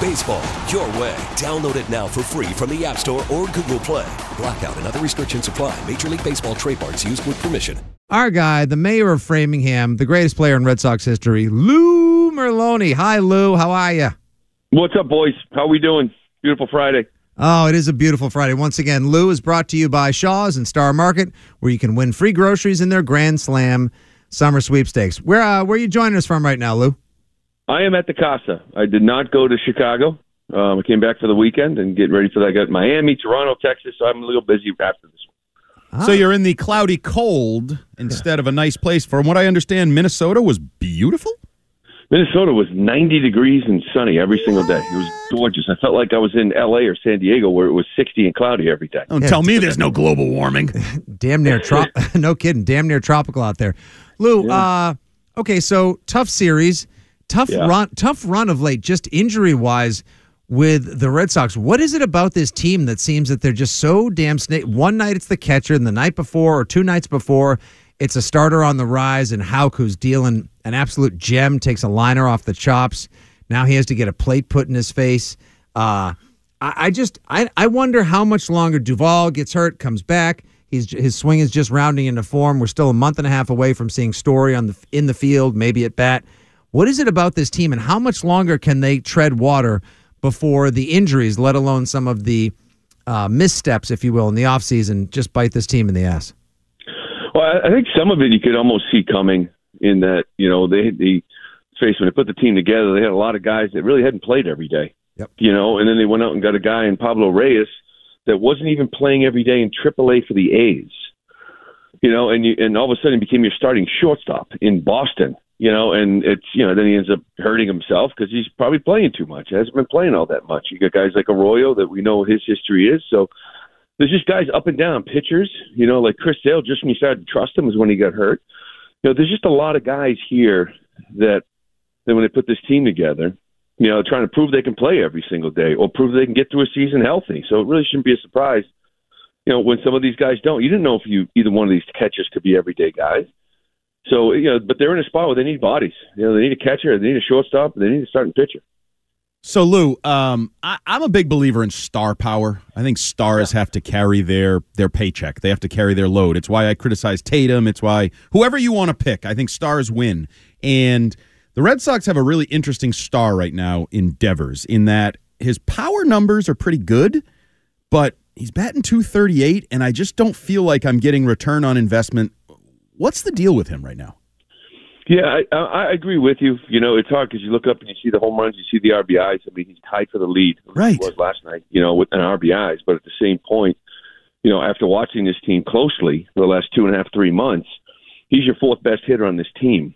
Baseball, your way. Download it now for free from the App Store or Google Play. Blackout and other restrictions apply. Major League Baseball trademarks used with permission. Our guy, the mayor of Framingham, the greatest player in Red Sox history, Lou Merloni. Hi, Lou. How are you? What's up, boys? How we doing? Beautiful Friday. Oh, it is a beautiful Friday. Once again, Lou is brought to you by Shaw's and Star Market, where you can win free groceries in their Grand Slam summer sweepstakes. Where uh, where are you joining us from right now, Lou? I am at the Casa. I did not go to Chicago. Um, I came back for the weekend and getting ready for that. I got Miami, Toronto, Texas. So I'm a little busy after this one. Ah. So you're in the cloudy cold instead of a nice place. From what I understand, Minnesota was beautiful. Minnesota was 90 degrees and sunny every single day. It was gorgeous. I felt like I was in L.A. or San Diego where it was 60 and cloudy every day. Don't tell me there's no global warming. Damn near trop. no kidding. Damn near tropical out there. Lou, uh, okay, so tough series, tough Yeah. run, tough run of late, just injury wise with the Red Sox. What is it about this team that seems that they're just so damn snake? One night it's the catcher, and the night before or two nights before, it's a starter on the rise, and Houck, who's dealing an absolute gem, takes a liner off the chops. Now he has to get a plate put in his face. Uh, I, I just I, I wonder how much longer Duvall gets hurt, comes back. He's his swing is just rounding into form. We're still a month and a half away from seeing Story on the in the field, maybe at bat. What is it about this team, and how much longer can they tread water before the injuries, let alone some of the uh, missteps, if you will, in the offseason, just bite this team in the ass? Well, I think some of it you could almost see coming in that, you know, they, they face when they put the team together, they had a lot of guys that really hadn't played every day. Yep. You know, and then they went out and got a guy in Pablo Reyes that wasn't even playing every day in AAA for the A's. You know, and you, and all of a sudden became your starting shortstop in Boston. You know, and it's you know then he ends up hurting himself because he's probably playing too much. He hasn't been playing all that much. You got guys like Arroyo that we know his history is. So there's just guys up and down pitchers. You know, like Chris Sale. Just when you started to trust him was when he got hurt. You know, there's just a lot of guys here that that when they put this team together, you know, trying to prove they can play every single day or prove they can get through a season healthy. So it really shouldn't be a surprise, you know, when some of these guys don't. You didn't know if you either one of these catchers could be everyday guys. So you know, but they're in a spot where they need bodies. You know, they need a catcher, they need a shortstop, they need a starting pitcher. So Lou, um, I, I'm a big believer in star power. I think stars have to carry their their paycheck. They have to carry their load. It's why I criticize Tatum. It's why whoever you want to pick, I think stars win. And the Red Sox have a really interesting star right now in Devers, in that his power numbers are pretty good, but he's batting 238, and I just don't feel like I'm getting return on investment. What's the deal with him right now? Yeah, I, I agree with you. You know, it's hard because you look up and you see the home runs, you see the RBIs. I mean, he's tied for the lead. Right. Was last night, you know, with an RBIs. But at the same point, you know, after watching this team closely for the last two and a half, three months, he's your fourth best hitter on this team.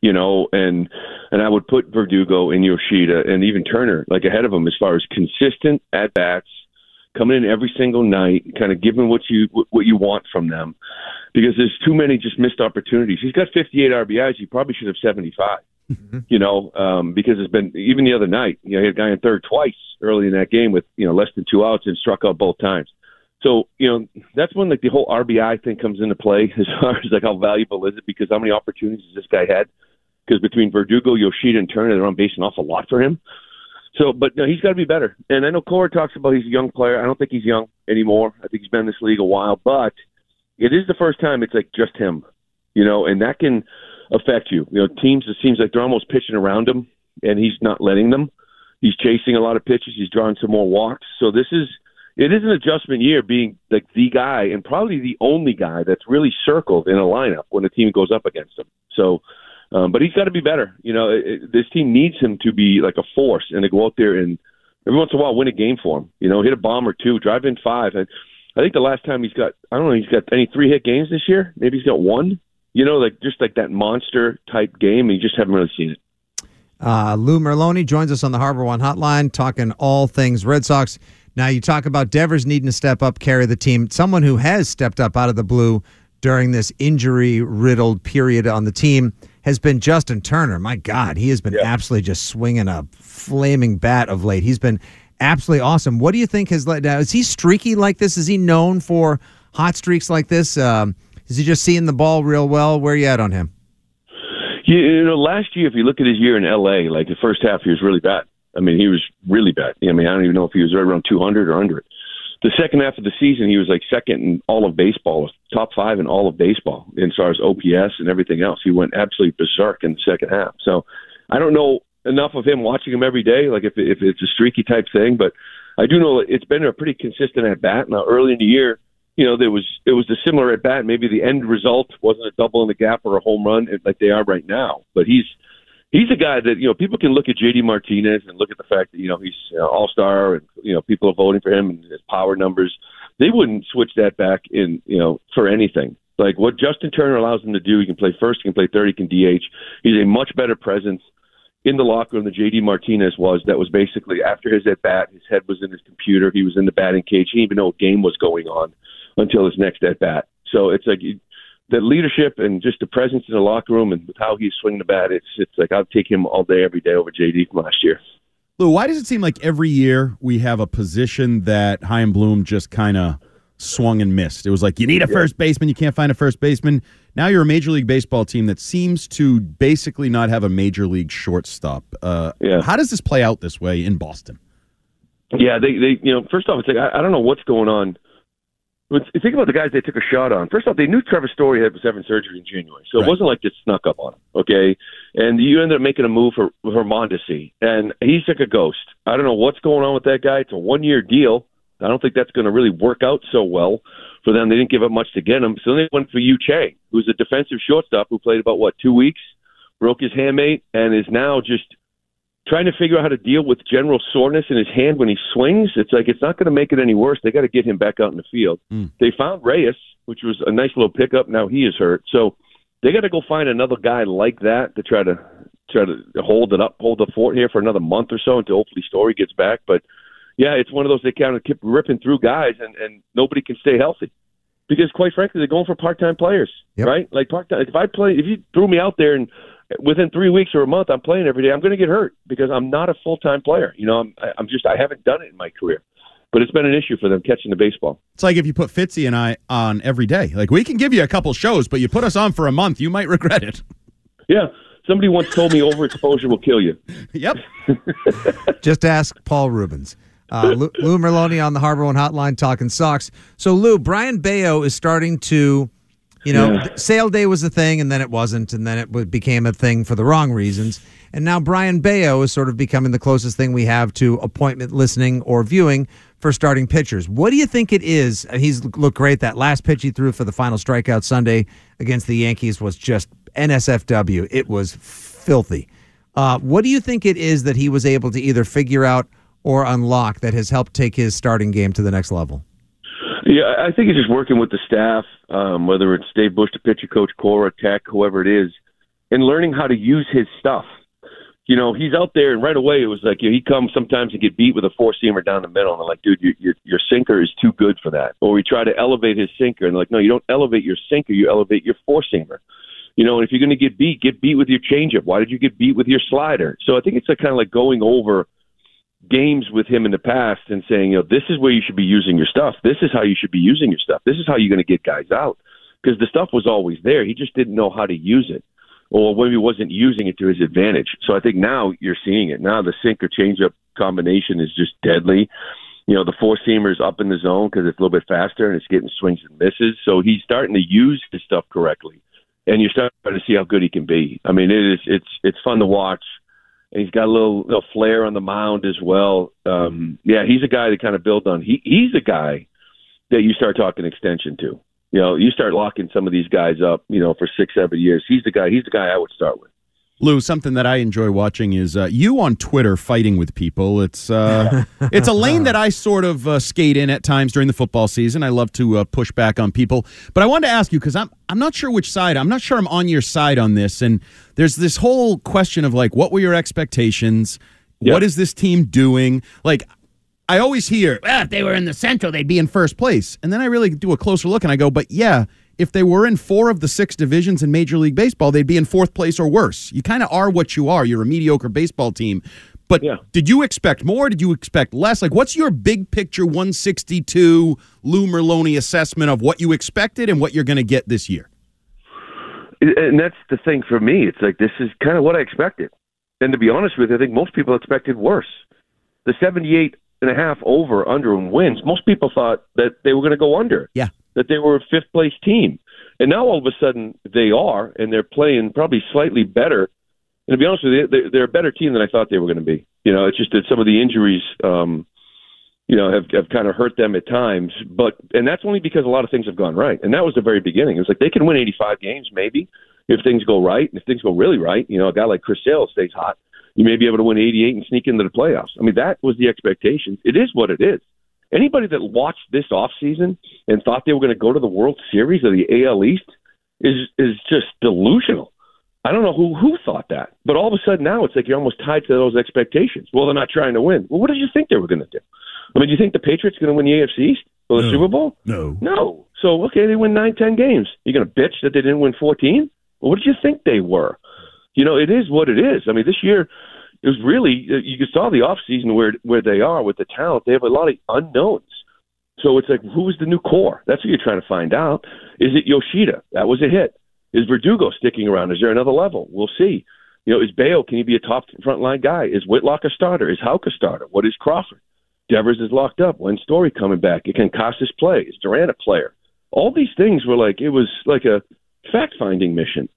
You know, and and I would put Verdugo and Yoshida and even Turner like ahead of him as far as consistent at bats, coming in every single night, kind of giving what you what you want from them, because there's too many just missed opportunities. He's got 58 RBIs. He probably should have 75. You know, um, because it's been even the other night. You know, he had a guy in third twice early in that game with you know less than two outs and struck out both times. So you know that's when like the whole RBI thing comes into play as far as like how valuable is it because how many opportunities has this guy had? Because between Verdugo, Yoshida, and Turner, they're on base an awful lot for him. So, but no, he's got to be better. And I know Cora talks about he's a young player. I don't think he's young anymore. I think he's been in this league a while, but it is the first time it's like just him, you know, and that can affect you. You know, teams it seems like they're almost pitching around him, and he's not letting them. He's chasing a lot of pitches. He's drawing some more walks. So this is it is an adjustment year being like the guy and probably the only guy that's really circled in a lineup when the team goes up against him. So, um, but he's got to be better. You know, it, it, this team needs him to be like a force and to go out there and every once in a while win a game for him. You know, hit a bomb or two, drive in five. And I think the last time he's got, I don't know, he's got any three hit games this year. Maybe he's got one. You know, like just like that monster type game. You just haven't really seen it. Uh, Lou Merloni joins us on the Harbor One Hotline, talking all things Red Sox. Now you talk about Devers needing to step up, carry the team. Someone who has stepped up out of the blue during this injury riddled period on the team has been Justin Turner. My God, he has been yeah. absolutely just swinging a flaming bat of late. He's been absolutely awesome. What do you think has led? Now, is he streaky like this? Is he known for hot streaks like this? Um, is he just seeing the ball real well? Where are you at on him? You know, last year, if you look at his year in L.A., like the first half, he was really bad. I mean, he was really bad. I mean, I don't even know if he was right around 200 or under it. The second half of the season, he was like second in all of baseball, top five in all of baseball, in far as OPS and everything else. He went absolutely berserk in the second half. So I don't know enough of him watching him every day, like if if it's a streaky type thing, but I do know it's been a pretty consistent at bat. Now, early in the year, you know, there was it was a similar at bat. Maybe the end result wasn't a double in the gap or a home run like they are right now. But he's he's a guy that you know people can look at JD Martinez and look at the fact that you know he's you know, all star and you know people are voting for him and his power numbers. They wouldn't switch that back in you know for anything. Like what Justin Turner allows him to do, he can play first, he can play third, he can DH. He's a much better presence in the locker room than JD Martinez was. That was basically after his at bat, his head was in his computer, he was in the batting cage. He didn't even know what game was going on until his next at bat. So it's like the leadership and just the presence in the locker room and with how he's swinging the bat. It's it's like I'll take him all day, every day over JD from last year. Lou, why does it seem like every year we have a position that Chaim Bloom just kind of swung and missed? It was like you need a first baseman, you can't find a first baseman. Now you're a major league baseball team that seems to basically not have a major league shortstop. Uh, yeah. How does this play out this way in Boston? Yeah, they, they you know, first off, it's like I, I don't know what's going on think about the guys they took a shot on. First off, they knew Trevor Story had was having surgery in January, so right. it wasn't like it snuck up on him. Okay, and you ended up making a move for for Mondesi, and he's like a ghost. I don't know what's going on with that guy. It's a one year deal. I don't think that's going to really work out so well for them. They didn't give up much to get him, so they went for Yu Chang, who's a defensive shortstop who played about what two weeks, broke his handmate, and is now just trying to figure out how to deal with general soreness in his hand when he swings. It's like it's not going to make it any worse. They got to get him back out in the field. Mm. They found Reyes, which was a nice little pickup. Now he is hurt, so they got to go find another guy like that to try to try to hold it up, hold the fort here for another month or so until hopefully Story gets back. But yeah, it's one of those they kind of keep ripping through guys, and and nobody can stay healthy because quite frankly they're going for part time players, yep. right? Like part time. If I play, if you threw me out there and within three weeks or a month, I'm playing every day. I'm going to get hurt because I'm not a full time player. You know, I'm I'm just I haven't done it in my career. But it's been an issue for them catching the baseball. It's like if you put Fitzy and I on every day. Like we can give you a couple shows, but you put us on for a month, you might regret it. Yeah. Somebody once told me overexposure will kill you. Yep. Just ask Paul Reubens. Uh, Lou, Lou Merloni on the Harbor One Hotline talking Sox. So Lou, Brayan Bello is starting to you know, yeah. Sale day was a thing, and then it wasn't, and then it became a thing for the wrong reasons. And now Brayan Bello is sort of becoming the closest thing we have to appointment listening or viewing for starting pitchers. What do you think it is? He's looked great. That last pitch he threw for the final strikeout Sunday against the Yankees was just NSFW. It was filthy. Uh, what do you think it is that he was able to either figure out or unlock that has helped take his starting game to the next level? Yeah, I think he's just working with the staff, um, whether it's Dave Bush, the pitcher coach, Cora, Tech, whoever it is, and learning how to use his stuff. You know, he's out there, and right away it was like you know, he comes sometimes and get beat with a four seamer down the middle, and I'm like, dude, your, your your sinker is too good for that. Or we try to elevate his sinker, and they're like, no, you don't elevate your sinker, you elevate your four seamer. You know, and if you're going to get beat, get beat with your changeup. Why did you get beat with your slider? So I think it's a kind of like going over games with him in the past and saying, you know, this is where you should be using your stuff. This is how you should be using your stuff. This is how you're going to get guys out. Because the stuff was always there. He just didn't know how to use it. Or maybe he wasn't using it to his advantage. So I think now you're seeing it. Now the sinker changeup combination is just deadly. You know, the four seamer is up in the zone because it's a little bit faster and it's getting swings and misses. So he's starting to use his stuff correctly. And you're starting to see how good he can be. I mean, it is it's it's fun to watch he's got a little, little flair on the mound as well. Um, yeah, he's a guy to kind of build on. He he's a guy that you start talking extension to. You know, you start locking some of these guys up. You know, for six, seven years. He's the guy. He's the guy I would start with. Lou, something that I enjoy watching is uh, you on Twitter fighting with people. It's uh, it's a lane that I sort of uh, skate in at times during the football season. I love to uh, push back on people, but I wanted to ask you because I'm I'm not sure which side. I'm not sure I'm on your side on this. And there's this whole question of like, what were your expectations? Yep. What is this team doing? Like, I always hear, ah, if they were in the Central, they'd be in first place. And then I really do a closer look and I go, but yeah, if they were in four of the six divisions in Major League Baseball, they'd be in fourth place or worse. You kind of are what you are. You're a mediocre baseball team. But Yeah. did you expect more? Did you expect less? Like, what's your big picture 162 Lou Merloni assessment of what you expected and what you're going to get this year? And that's the thing for me. It's like this is kind of what I expected. And to be honest with you, I think most people expected worse. The 78 and a half over under in wins, most people thought that they were going to go under. Yeah. That they were a fifth place team. And now all of a sudden they are, and they're playing probably slightly better. And to be honest with you, they're, they're a better team than I thought they were going to be. You know, it's just that some of the injuries, um, you know, have, have kind of hurt them at times. But and that's only because a lot of things have gone right. And that was the very beginning. It was like they can win 85 games maybe if things go right. And if things go really right, you know, a guy like Chris Sale stays hot, you may be able to win 88 and sneak into the playoffs. I mean, that was the expectation. It is what it is. Anybody that watched this offseason and thought they were going to go to the World Series or the AL East is is just delusional. I don't know who who thought that, but all of a sudden now it's like you're almost tied to those expectations. Well, they're not trying to win. Well, what did you think they were going to do? I mean, do you think the Patriots are going to win the AFC East or the Super Bowl? No. No. So okay, they win nine, ten games. You're going to bitch that they didn't win fourteen? Well, what did you think they were? You know, it is what it is. I mean, this year it was really uh, you saw the off season where where they are with the talent. They have a lot of unknowns. So it's like, who's the new core? That's what you're trying to find out. Is it Yoshida? That was a hit. Is Verdugo sticking around? Is there another level? We'll see. You know, is Bale? Can he be a top front line guy? Is Whitlock a starter? Is Houck a starter? What is Crawford? Devers is locked up. When's Story coming back? Can Casas play? Is Duran a player? All these things were like it was like a fact finding mission,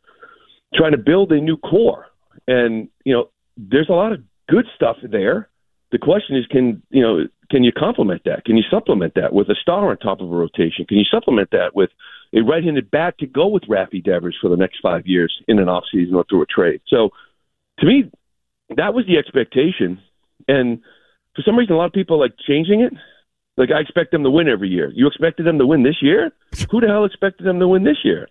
trying to build a new core. And you know, there's a lot of good stuff there. The question is, can you know, can you complement that? Can you supplement that with a star on top of a rotation? Can you supplement that with a right-handed bat to go with Raffy Devers for the next five years in an offseason or through a trade? So, to me, that was the expectation. And for some reason, a lot of people like changing it. Like I expect them to win every year. You expected them to win this year? Who the hell expected them to win this year?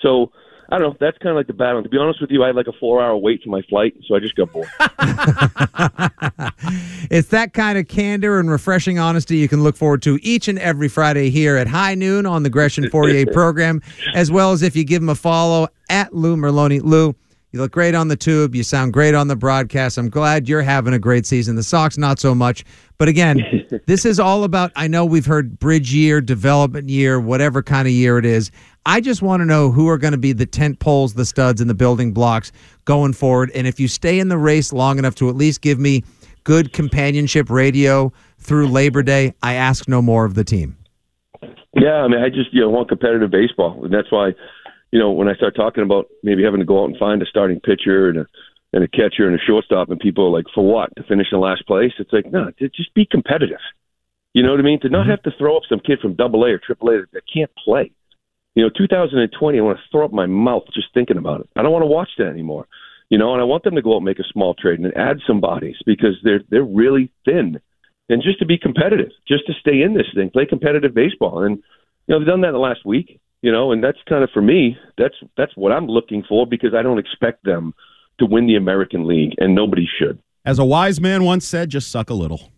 So I don't know. That's kind of like the battle. To be honest with you, I had like a four-hour wait for my flight, so I just got bored. It's that kind of candor and refreshing honesty you can look forward to each and every Friday here at high noon on the Gresham Fourier program, as well as if you give him a follow at Lou Merloni. Lou, you look great on the tube. You sound great on the broadcast. I'm glad you're having a great season. The Sox, not so much. But again, this is all about, I know we've heard bridge year, development year, whatever kind of year it is. I just want to know who are going to be the tent poles, the studs, and the building blocks going forward. And if you stay in the race long enough to at least give me good companionship radio through Labor Day, I ask no more of the team. Yeah, I mean, I just you know want competitive baseball, and that's why you know when I start talking about maybe having to go out and find a starting pitcher and a and a catcher and a shortstop, and people are like, for what? To finish in last place? It's like, no, just be competitive. You know what I mean? To not mm-hmm. have to throw up some kid from Double A or Triple A that can't play. You know, 2020, I want to throw up my mouth just thinking about it. I don't want to watch that anymore. You know, and I want them to go out and make a small trade and add some bodies because they're they're really thin. And just to be competitive, just to stay in this thing, play competitive baseball. And you know, they've done that in the last week. You know, and that's kind of for me. That's that's what I'm looking for because I don't expect them to win the American League, and nobody should. As a wise man once said, just suck a little.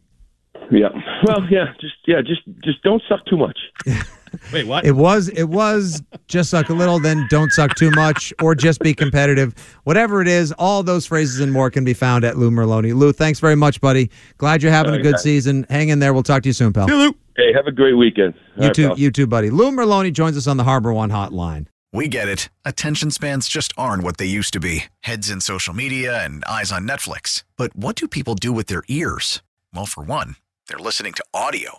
Yeah. Well, yeah. Just yeah. Just just don't suck too much. Wait, what? It was it was just suck a little, then don't suck too much, or just be competitive. Whatever it is, all those phrases and more can be found at Lou Merloni. Lou, thanks very much, buddy. Glad you're having a good season. Hang in there. We'll talk to you soon, pal. Hey, Lou. Hey, have a great weekend. All You right, too, pal. you too, buddy. Lou Merloni joins us on the Harbor One hotline. We get it. Attention spans just aren't what they used to be heads in social media and eyes on Netflix. But what do people do with their ears? Well, for one, they're listening to audio.